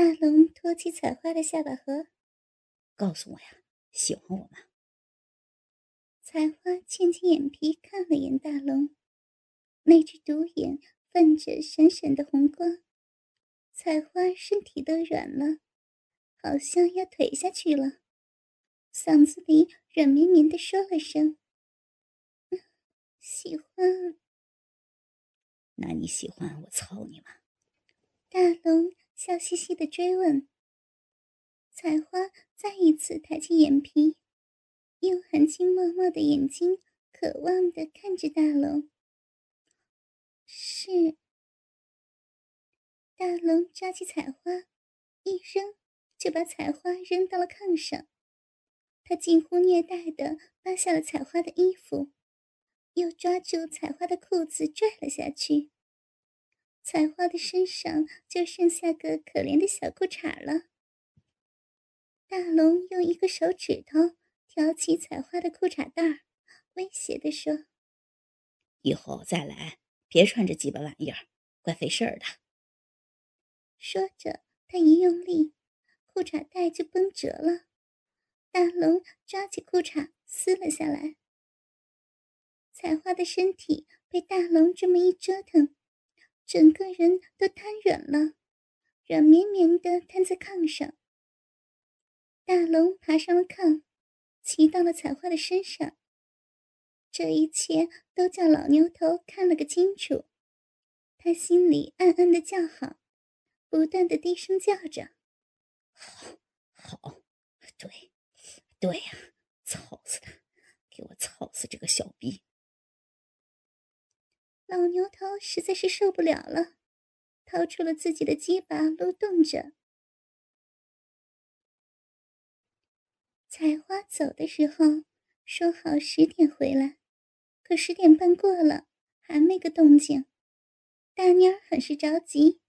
大龙托起采花的下巴颏，告诉我呀，喜欢我吗？采花牵起眼皮看了眼大龙，那只独眼泛着闪闪的红光，采花身体都软了，好像要腿下去了，嗓子里软绵绵的说了声：“喜欢。”那你喜欢我操你吗？大龙笑嘻嘻的追问。采花再一次抬起眼皮。用含情脉脉的眼睛，渴望的看着大龙。是。大龙抓起采花，一扔，就把采花扔到了炕上。他近乎虐待的扒下了采花的衣服，又抓住采花的裤子拽了下去。采花的身上就剩下个可怜的小裤衩了。大龙用一个手指头。挑起采花的裤衩带，威胁地说：“以后再来，别穿这鸡巴玩意儿，怪费事儿的。”说着，他一用力，裤衩带就绷折了。大龙抓起裤衩撕了下来。采花的身体被大龙这么一折腾，整个人都瘫软了，软绵绵的瘫在炕上。大龙爬上了炕。骑到了彩花的身上，这一切都叫老牛头看了个清楚。他心里暗暗的叫好，不断的低声叫着：“好，好，对，对呀，操死他，给我操死这个小逼！”老牛头实在是受不了了，掏出了自己的鸡巴撸动着。采花走的时候说好十点回来，可十点半过了还没个动静。大妮儿很是着急，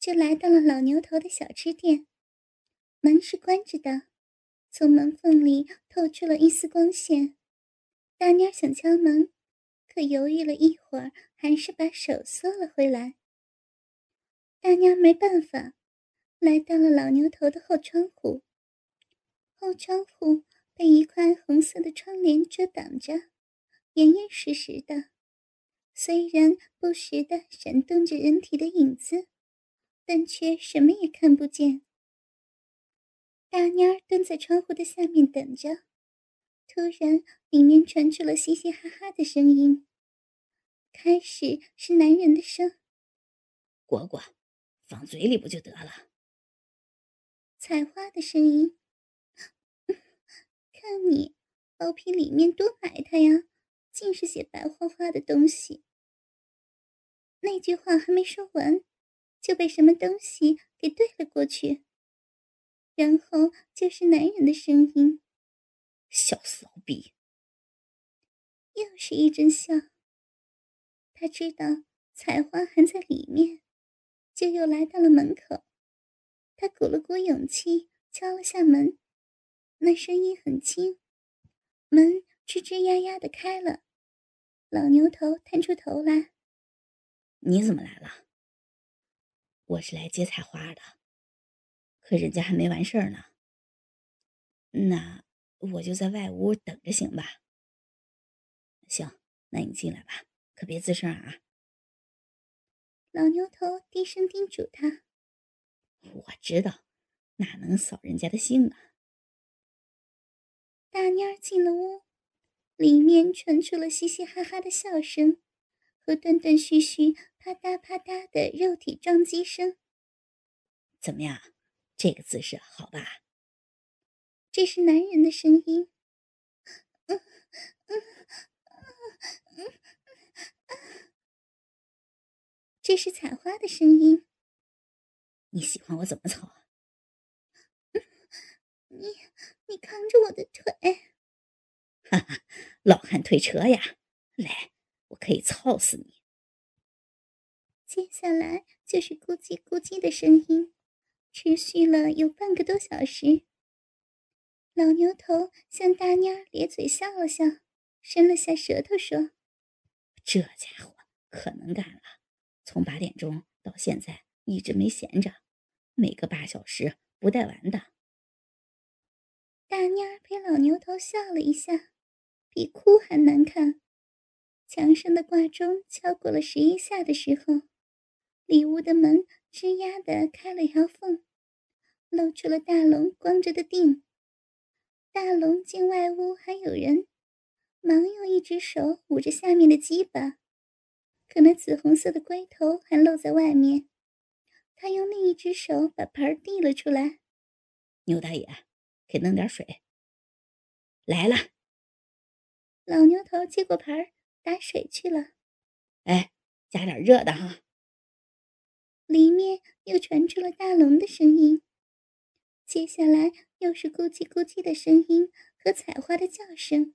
就来到了老牛头的小吃店。门是关着的，从门缝里透出了一丝光线。大妮儿想敲门，可犹豫了一会儿，还是把手缩了回来。大蔫儿没办法，来到了老牛头的后窗户。后窗户被一块红色的窗帘遮挡着，严严实实的。虽然不时的闪动着人体的影子，但却什么也看不见。大妮蹲在窗户的下面等着，突然里面传出了嘻嘻哈哈的声音。开始是男人的声：“果果，放嘴里不就得了？”采花的声音。看你包皮里面多埋汰呀，尽是些白花花的东西。那句话还没说完，就被什么东西给对了过去。然后就是男人的声音：“小骚逼。”又是一阵笑。他知道采花还在里面，就又来到了门口。他鼓了鼓勇气，敲了下门。那声音很轻，门吱吱呀呀的开了。老牛头探出头来：“你怎么来了？”“我是来接采花的，可人家还没完事儿呢。”“那我就在外屋等着，行吧？”“行，那你进来吧，可别吱声啊。”老牛头低声叮嘱他：“我知道，哪能扫人家的兴啊？”大妮儿进了屋，里面传出了嘻嘻哈哈的笑声和断断续续、啪嗒啪嗒的肉体撞击声。怎么样，这个姿势好吧？这是男人的声音。嗯嗯嗯这是采花的声音。你喜欢我怎么操啊？你。你扛着我的腿，哈哈，老汉推车呀！来，我可以操死你。接下来就是咕叽咕叽的声音，持续了有半个多小时。老牛头向大蔫儿咧嘴笑了笑，伸了下舌头说：“这家伙可能干了，从八点钟到现在一直没闲着，每个八小时不带完的。大妮儿陪老牛头笑了一下，比哭还难看。墙上的挂钟敲过了十一下的时候，里屋的门吱呀的开了条缝，露出了大龙光着的腚。大龙见外屋还有人，忙用一只手捂着下面的鸡巴，可那紫红色的龟头还露在外面。他用另一只手把盆递了出来，牛大爷，给弄点水。来了。老牛头接过盆打水去了。哎，加点热的哈。里面又传出了大龙的声音，接下来又是咕叽咕叽的声音和采花的叫声。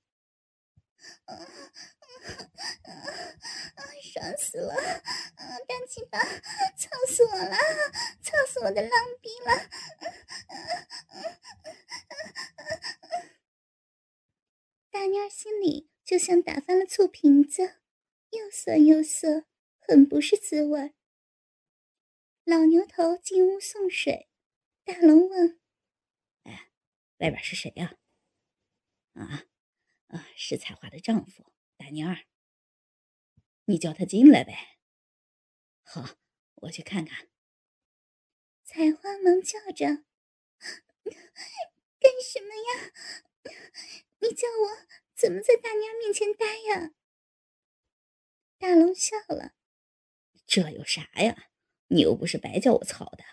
烦死了！大鸡巴，操死我了！操死我的浪逼了！大妞儿心里就像打翻了醋瓶子，又酸又涩，很不是滋味。老牛头进屋送水，大龙问：“哎，外边是谁呀？”“啊，是彩花的丈夫，大妞儿。”你叫他进来呗。好，我去看看。采花忙叫着：“ 干什么呀？你叫我怎么在大娘面前待呀？”大龙笑了：“这有啥呀？你又不是白叫我操的，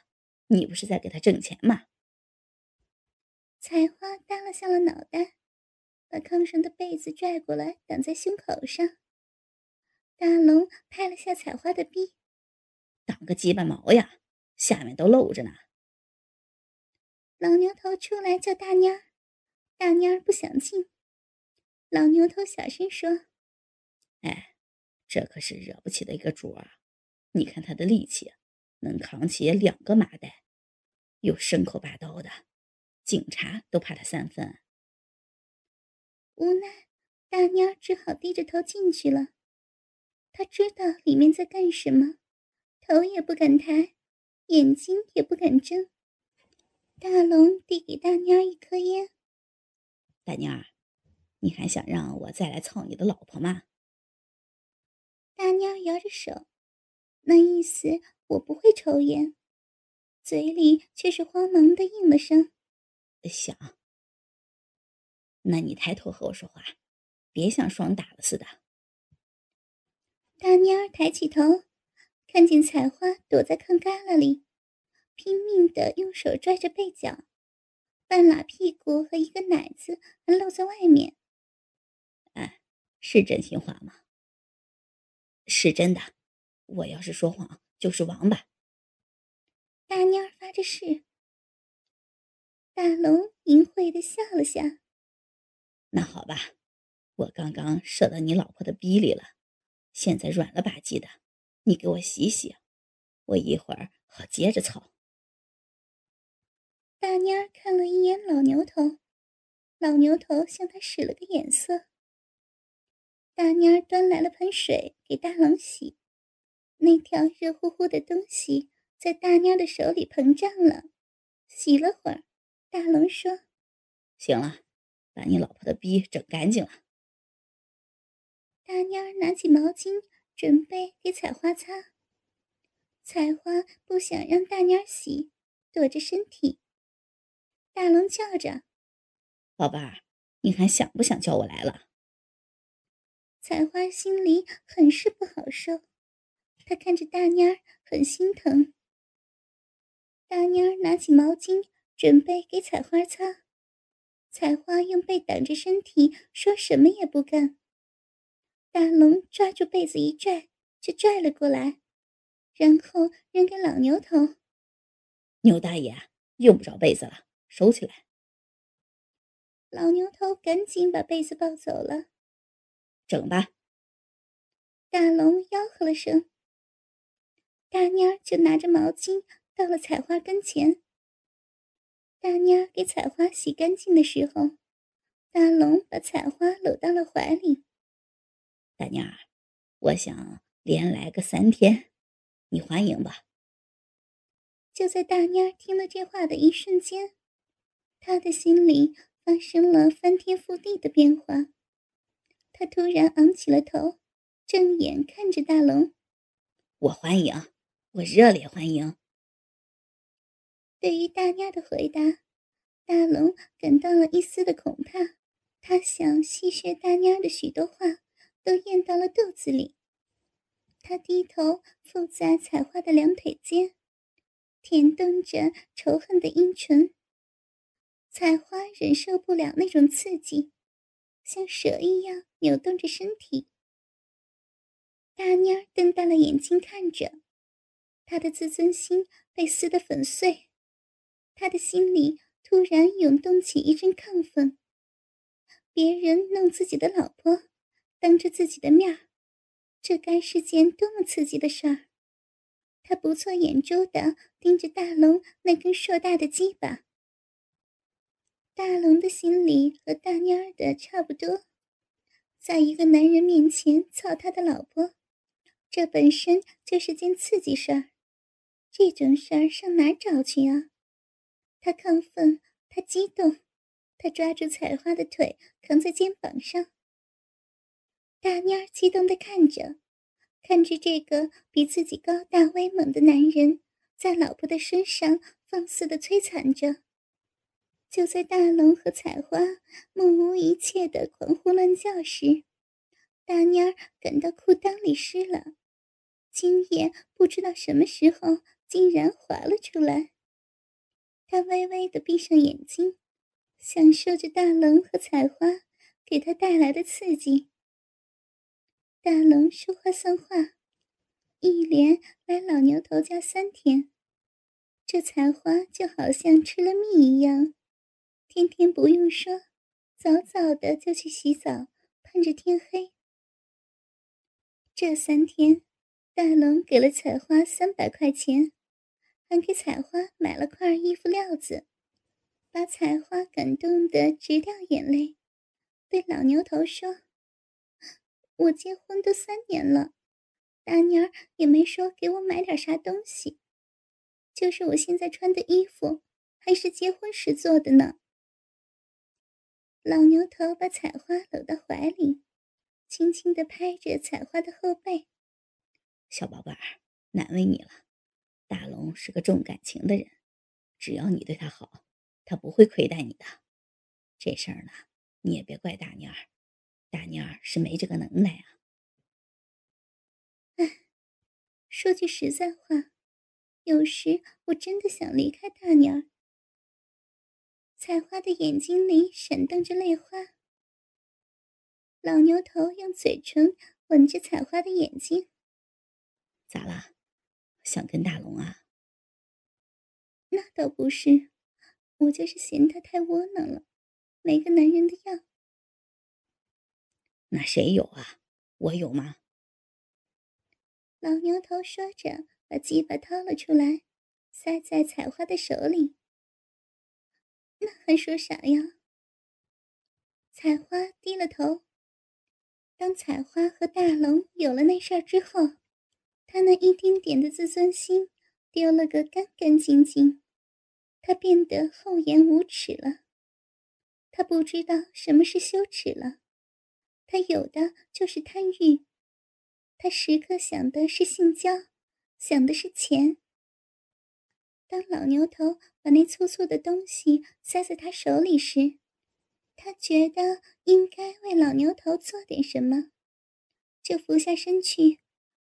你不是在给他挣钱吗？”采花耷拉下了脑袋，把炕上的被子拽过来挡在胸口上。大龙拍了下采花的臂，挡个鸡巴毛呀，下面都露着呢。老牛头出来叫大蔫儿，大蔫儿不想进。老牛头小声说：“哎，这可是惹不起的一个主啊！你看他的力气，能扛起两个麻袋，又牲口把刀的，警察都怕他三分。”无奈，大蔫儿只好低着头进去了。他知道里面在干什么，头也不敢抬，眼睛也不敢睁。大龙递给大妞一颗烟。大妞儿，你还想让我再来操你的老婆吗？大妞摇着手，那意思我不会抽烟，嘴里却是慌忙的应了声：“想。”那你抬头和我说话，别像双打了似的。大妮儿抬起头，看见彩花躲在炕旮旯里，拼命的用手拽着被角，半拉屁股和一个奶子还露在外面。哎，是真心话吗？是真的。我要是说谎，就是王八。大妮儿发着誓。大龙淫秽的笑了笑。那好吧，我刚刚射到你老婆的逼里了。现在软了吧唧的，你给我洗洗，我一会儿好接着操。大蔫儿看了一眼老牛头，老牛头向他使了个眼色。大蔫儿端来了盆水给大龙洗，那条热乎乎的东西在大蔫儿的手里膨胀了。洗了会儿，大龙说：“行了，把你老婆的逼整干净了。”大妞儿拿起毛巾，准备给采花擦。采花不想让大妞儿洗，躲着身体。大龙叫着：“宝贝儿，你还想不想叫我来了？”采花心里很是不好受，她看着大妞儿很心疼。大妞儿拿起毛巾，准备给采花擦。采花用被挡着身体，说什么也不干。大龙抓住被子一拽，就拽了过来，然后扔给老牛头。牛大爷用不着被子了，收起来。老牛头赶紧把被子抱走了。整吧。大龙吆喝了声，大妮儿就拿着毛巾到了采花跟前。大妮儿给采花洗干净的时候，大龙把采花搂到了怀里。大妞儿，我想连来个三天，你欢迎吧？就在大妮儿听了这话的一瞬间，他的心里发生了翻天覆地的变化。他突然昂起了头，正眼看着大龙：“我欢迎，我热烈欢迎。”对于大妮儿的回答，大龙感到了一丝的恐怕。他想戏谑大妮儿的许多话，都咽到了肚子里。他低头附在采花的两腿间。舔动着仇恨的阴唇，采花忍受不了那种刺激，像蛇一样扭动着身体。大妮儿瞪大了眼睛看着，他的自尊心被撕得粉碎，他的心里突然涌动起一阵亢奋。别人弄自己的老婆，当着自己的面这该是件多么刺激的事儿！他不错眼珠的盯着大龙那根硕大的鸡巴。大龙的心里和大蔫儿的差不多，在一个男人面前操他的老婆，这本身就是件刺激事儿。这种事儿上哪找去啊？他亢奋，他激动，他抓住采花的腿扛在肩膀上。大妮儿激动的看着。看着这个比自己高大威猛的男人在老婆的身上放肆的摧残着，就在大龙和采花目无一切的狂呼乱叫时，大妮儿感到裤裆里湿了，精液不知道什么时候竟然滑了出来。他微微的闭上眼睛，享受着大龙和采花给他带来的刺激。大龙说话算话，一连来老牛头家三天，这采花就好像吃了蜜一样，天天不用说，早早的就去洗澡，盼着天黑。这三天，大龙给了采花三百块钱，还给采花买了块衣服料子，把采花感动得直掉眼泪，对老牛头说。我结婚都三年了，大妮儿也没说给我买点啥东西，就是我现在穿的衣服，还是结婚时做的呢。老牛头把采花搂到怀里，轻轻的拍着采花的后背：“小宝贝儿，难为你了。大龙是个重感情的人，只要你对他好，他不会亏待你的。这事儿呢，你也别怪大妮儿。”大妮儿是没这个能耐啊！哎，说句实在话，有时我真的想离开大妮儿。采花的眼睛里闪动着泪花。老牛头用嘴唇吻着采花的眼睛。咋了？想跟大龙啊？那倒不是，我就是嫌他太窝囊了，没个男人的样。那谁有啊？我有吗？老牛头说着，把鸡巴掏了出来，塞在采花的手里。那还说啥呀？采花低了头。当采花和大龙有了那事儿之后，他那一丁点的自尊心丢了个干干净净，他变得厚颜无耻了。他不知道什么是羞耻了。他有的就是贪欲，他时刻想的是性交，想的是钱。当老牛头把那粗粗的东西塞在他手里时，他觉得应该为老牛头做点什么，就俯下身去，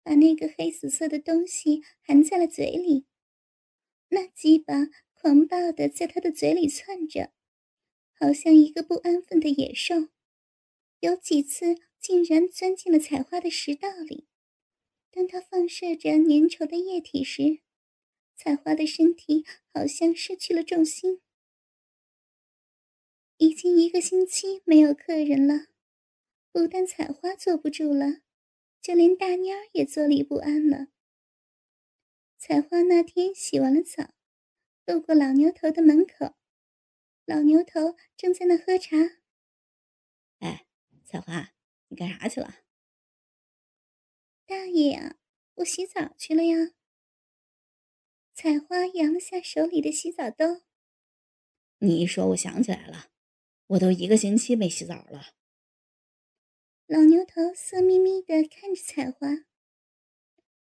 把那个黑紫色的东西含在了嘴里。那鸡巴狂暴的在他的嘴里窜着，好像一个不安分的野兽。有几次竟然钻进了采花的食道里。当他放射着粘稠的液体时，采花的身体好像失去了重心。已经一个星期没有客人了，不但采花坐不住了，就连大蔫儿也坐立不安了。采花那天洗完了澡，路过老牛头的门口，老牛头正在那喝茶。采花，你干啥去了？大爷呀，我洗澡去了呀。采花扬了下手里的洗澡兜。你一说，我想起来了，我都一个星期没洗澡了。老牛头色眯眯的看着采花。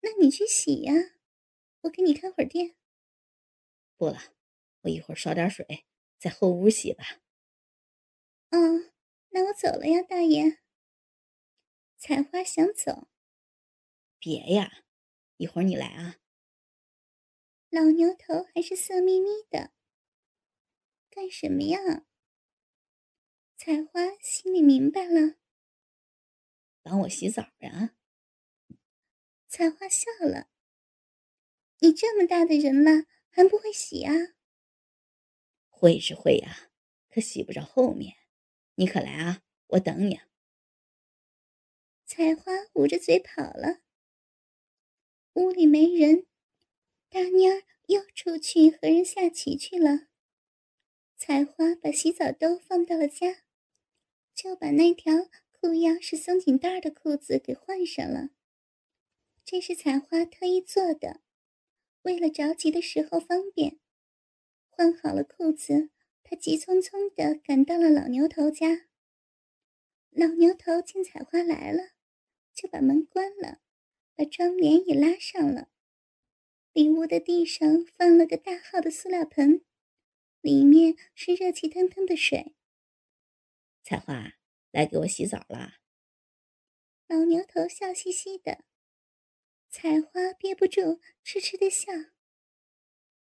那你去洗呀，我给你看会儿店。不了，我一会儿烧点水，在后屋洗吧。哦，那我走了呀，大爷。采花想走，别呀，一会儿你来啊。老牛头还是色眯眯的，干什么呀？采花心里明白了，帮我洗澡呀。采花笑了，你这么大的人了，还不会洗啊？会是会呀，可洗不着后面。你可来啊，我等你。采花捂着嘴跑了。屋里没人，大妮儿又出去和人下棋去了。采花把洗澡兜放到了家，就把那条裤腰是松紧带的裤子给换上了。这是采花特意做的，为了着急的时候方便。换好了裤子，他急匆匆地赶到了老牛头家。老牛头见采花来了。就把门关了，把窗帘也拉上了。里屋的地上放了个大号的塑料盆，里面是热气腾腾的水。采花，来给我洗澡了。老牛头笑嘻嘻的，采花憋不住，痴痴的笑。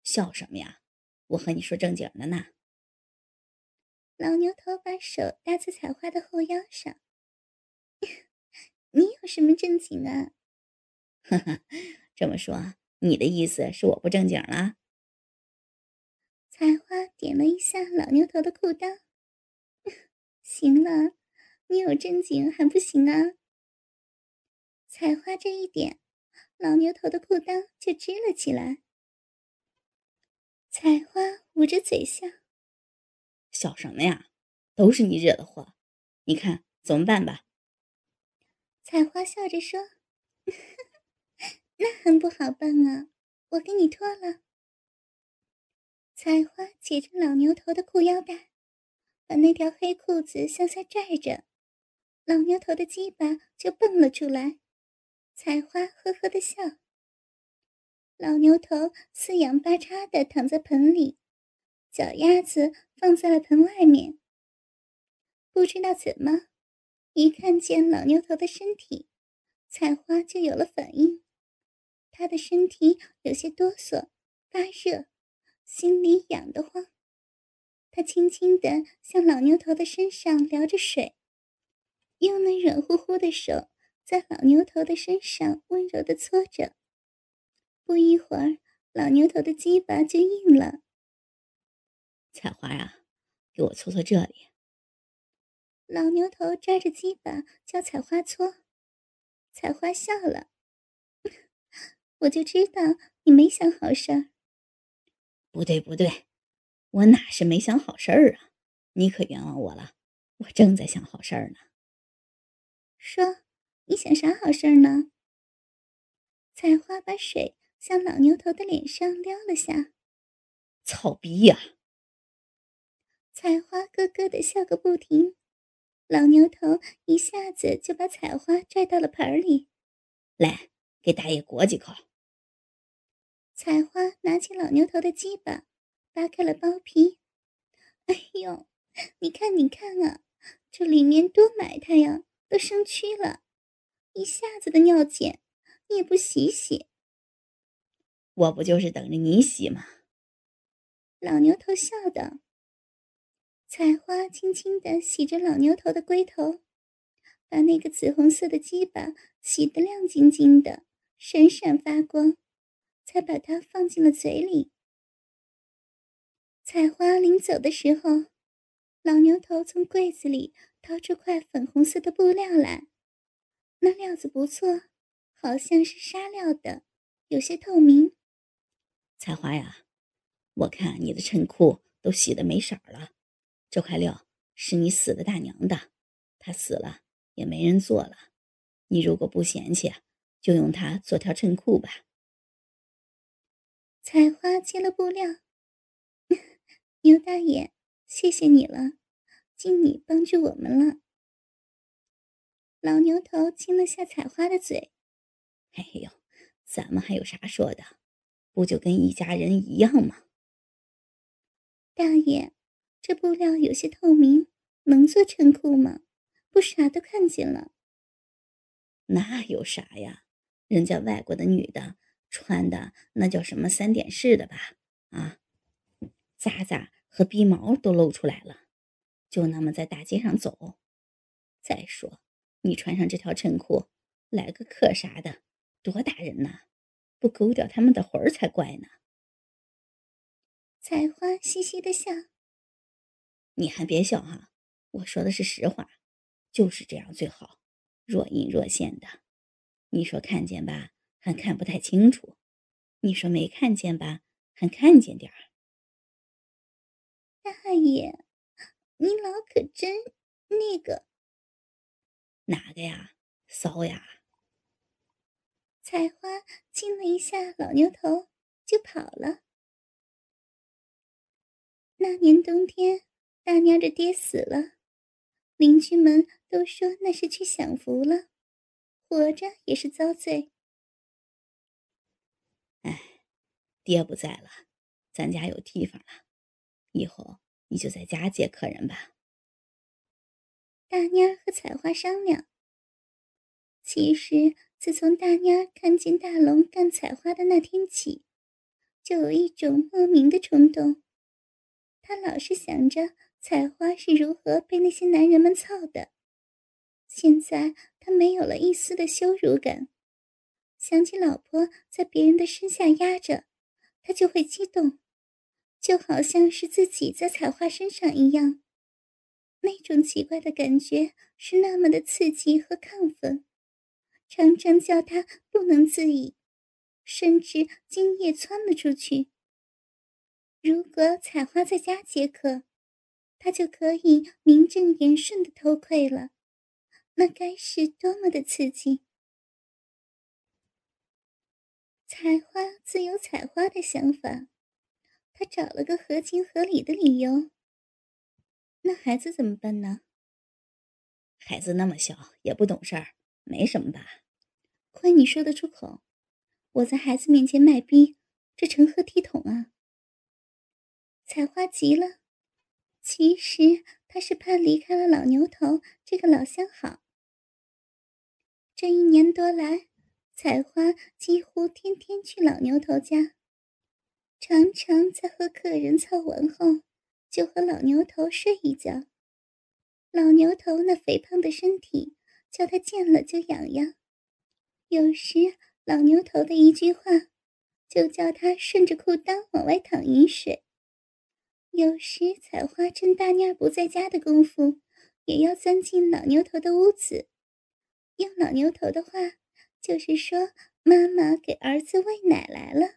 笑什么呀？我和你说正经的呢。老牛头把手搭在采花的后腰上。你有什么正经啊？哈哈，这么说，你的意思是我不正经了？采花点了一下老牛头的裤裆。行了，你有正经还不行啊？采花这一点，老牛头的裤裆就支了起来。采花捂着嘴笑，笑什么呀？都是你惹的祸。你看怎么办吧？采花笑着说：“ 那很不好办啊，我给你脱了。”采花解着老牛头的裤腰带，把那条黑裤子向下拽着，老牛头的鸡巴就蹦了出来。采花呵呵的笑。老牛头四仰八叉的躺在盆里，脚丫子放在了盆外面。不知道怎么。一看见老牛头的身体，采花就有了反应。他的身体有些哆嗦、发热，心里痒得慌。他轻轻地向老牛头的身上撩着水，用那软乎乎的手在老牛头的身上温柔地搓着。不一会儿，老牛头的鸡巴就硬了。采花呀，给我搓搓这里。老牛头抓着鸡巴叫采花搓，采花笑了。我就知道你没想好事儿。不对不对，我哪是没想好事儿啊？你可冤枉我了，我正在想好事儿呢。说，你想啥好事儿呢？采花把水向老牛头的脸上撩了下。操逼呀！采花咯咯的笑个不停。老牛头一下子就把采花拽到了盆里，来给大爷裹几口。采花拿起老牛头的鸡巴，扒开了包皮。哎呦，你看，你看啊，这里面多埋汰呀，都生蛆了，一下子的尿碱，你也不洗洗？我不就是等着你洗吗？老牛头笑道。采花轻轻地洗着老牛头的龟头，把那个紫红色的鸡巴洗得亮晶晶的，闪闪发光，才把它放进了嘴里。采花临走的时候，老牛头从柜子里掏出块粉红色的布料来，那料子不错，好像是纱料的，有些透明。采花呀，我看你的衬裤都洗得没色了。这块料是你死的大娘的，她死了也没人做了。你如果不嫌弃，就用它做条衬裤吧。采花接了布料，牛大爷，谢谢你了，敬你帮助我们了。老牛头亲了下采花的嘴，哎呦，咱们还有啥说的？不就跟一家人一样吗？大爷，这布料有些透明，能做衬裤吗？不啥都看见了。那有啥呀？人家外国的女的。穿的那叫什么三点式的吧？啊，渣渣和鼻毛都露出来了，就那么在大街上走。再说，你穿上这条衬裤，来个客啥的，多打人呐！不勾掉他们的魂儿才怪呢。采花嘻嘻的笑，你还别笑哈，我说的是实话，就是这样最好，若隐若现的。你说看见吧？还看不太清楚，你说没看见吧？还看见点儿。大爷，你老可真那个。哪个呀？骚呀！采花亲了一下老牛头，就跑了。那年冬天，大娘，这爹死了，邻居们都说那是去享福了，活着也是遭罪。哎爹不在了，咱家有地方了，以后你就在家接客人吧。大妮儿和采花商量。其实自从大妮儿看见大龙干采花的那天起，就有一种莫名的冲动。她老是想着采花是如何被那些男人们操的，现在她没有了一丝的羞辱感，想起老婆在别人的身下压着。他就会激动，就好像是自己在采花身上一样，那种奇怪的感觉是那么的刺激和亢奋，常常叫他不能自已，甚至今夜窜了出去。如果采花在家接客，他就可以名正言顺的偷窥了，那该是多么的刺激！采花自有采花的想法，他找了个合情合理的理由。那孩子怎么办呢？孩子那么小，也不懂事儿，没什么吧？亏你说得出口！我在孩子面前卖逼，这成何体统啊？采花急了，其实他是怕离开了老牛头这个老相好。这一年多来。采花几乎天天去老牛头家，常常在和客人操完后，就和老牛头睡一觉。老牛头那肥胖的身体叫他见了就痒痒，有时老牛头的一句话，就叫他顺着裤裆往外淌雨水。有时采花趁大妮儿不在家的功夫，也要钻进老牛头的屋子，用老牛头的话。就是说，妈妈给儿子喂奶来了。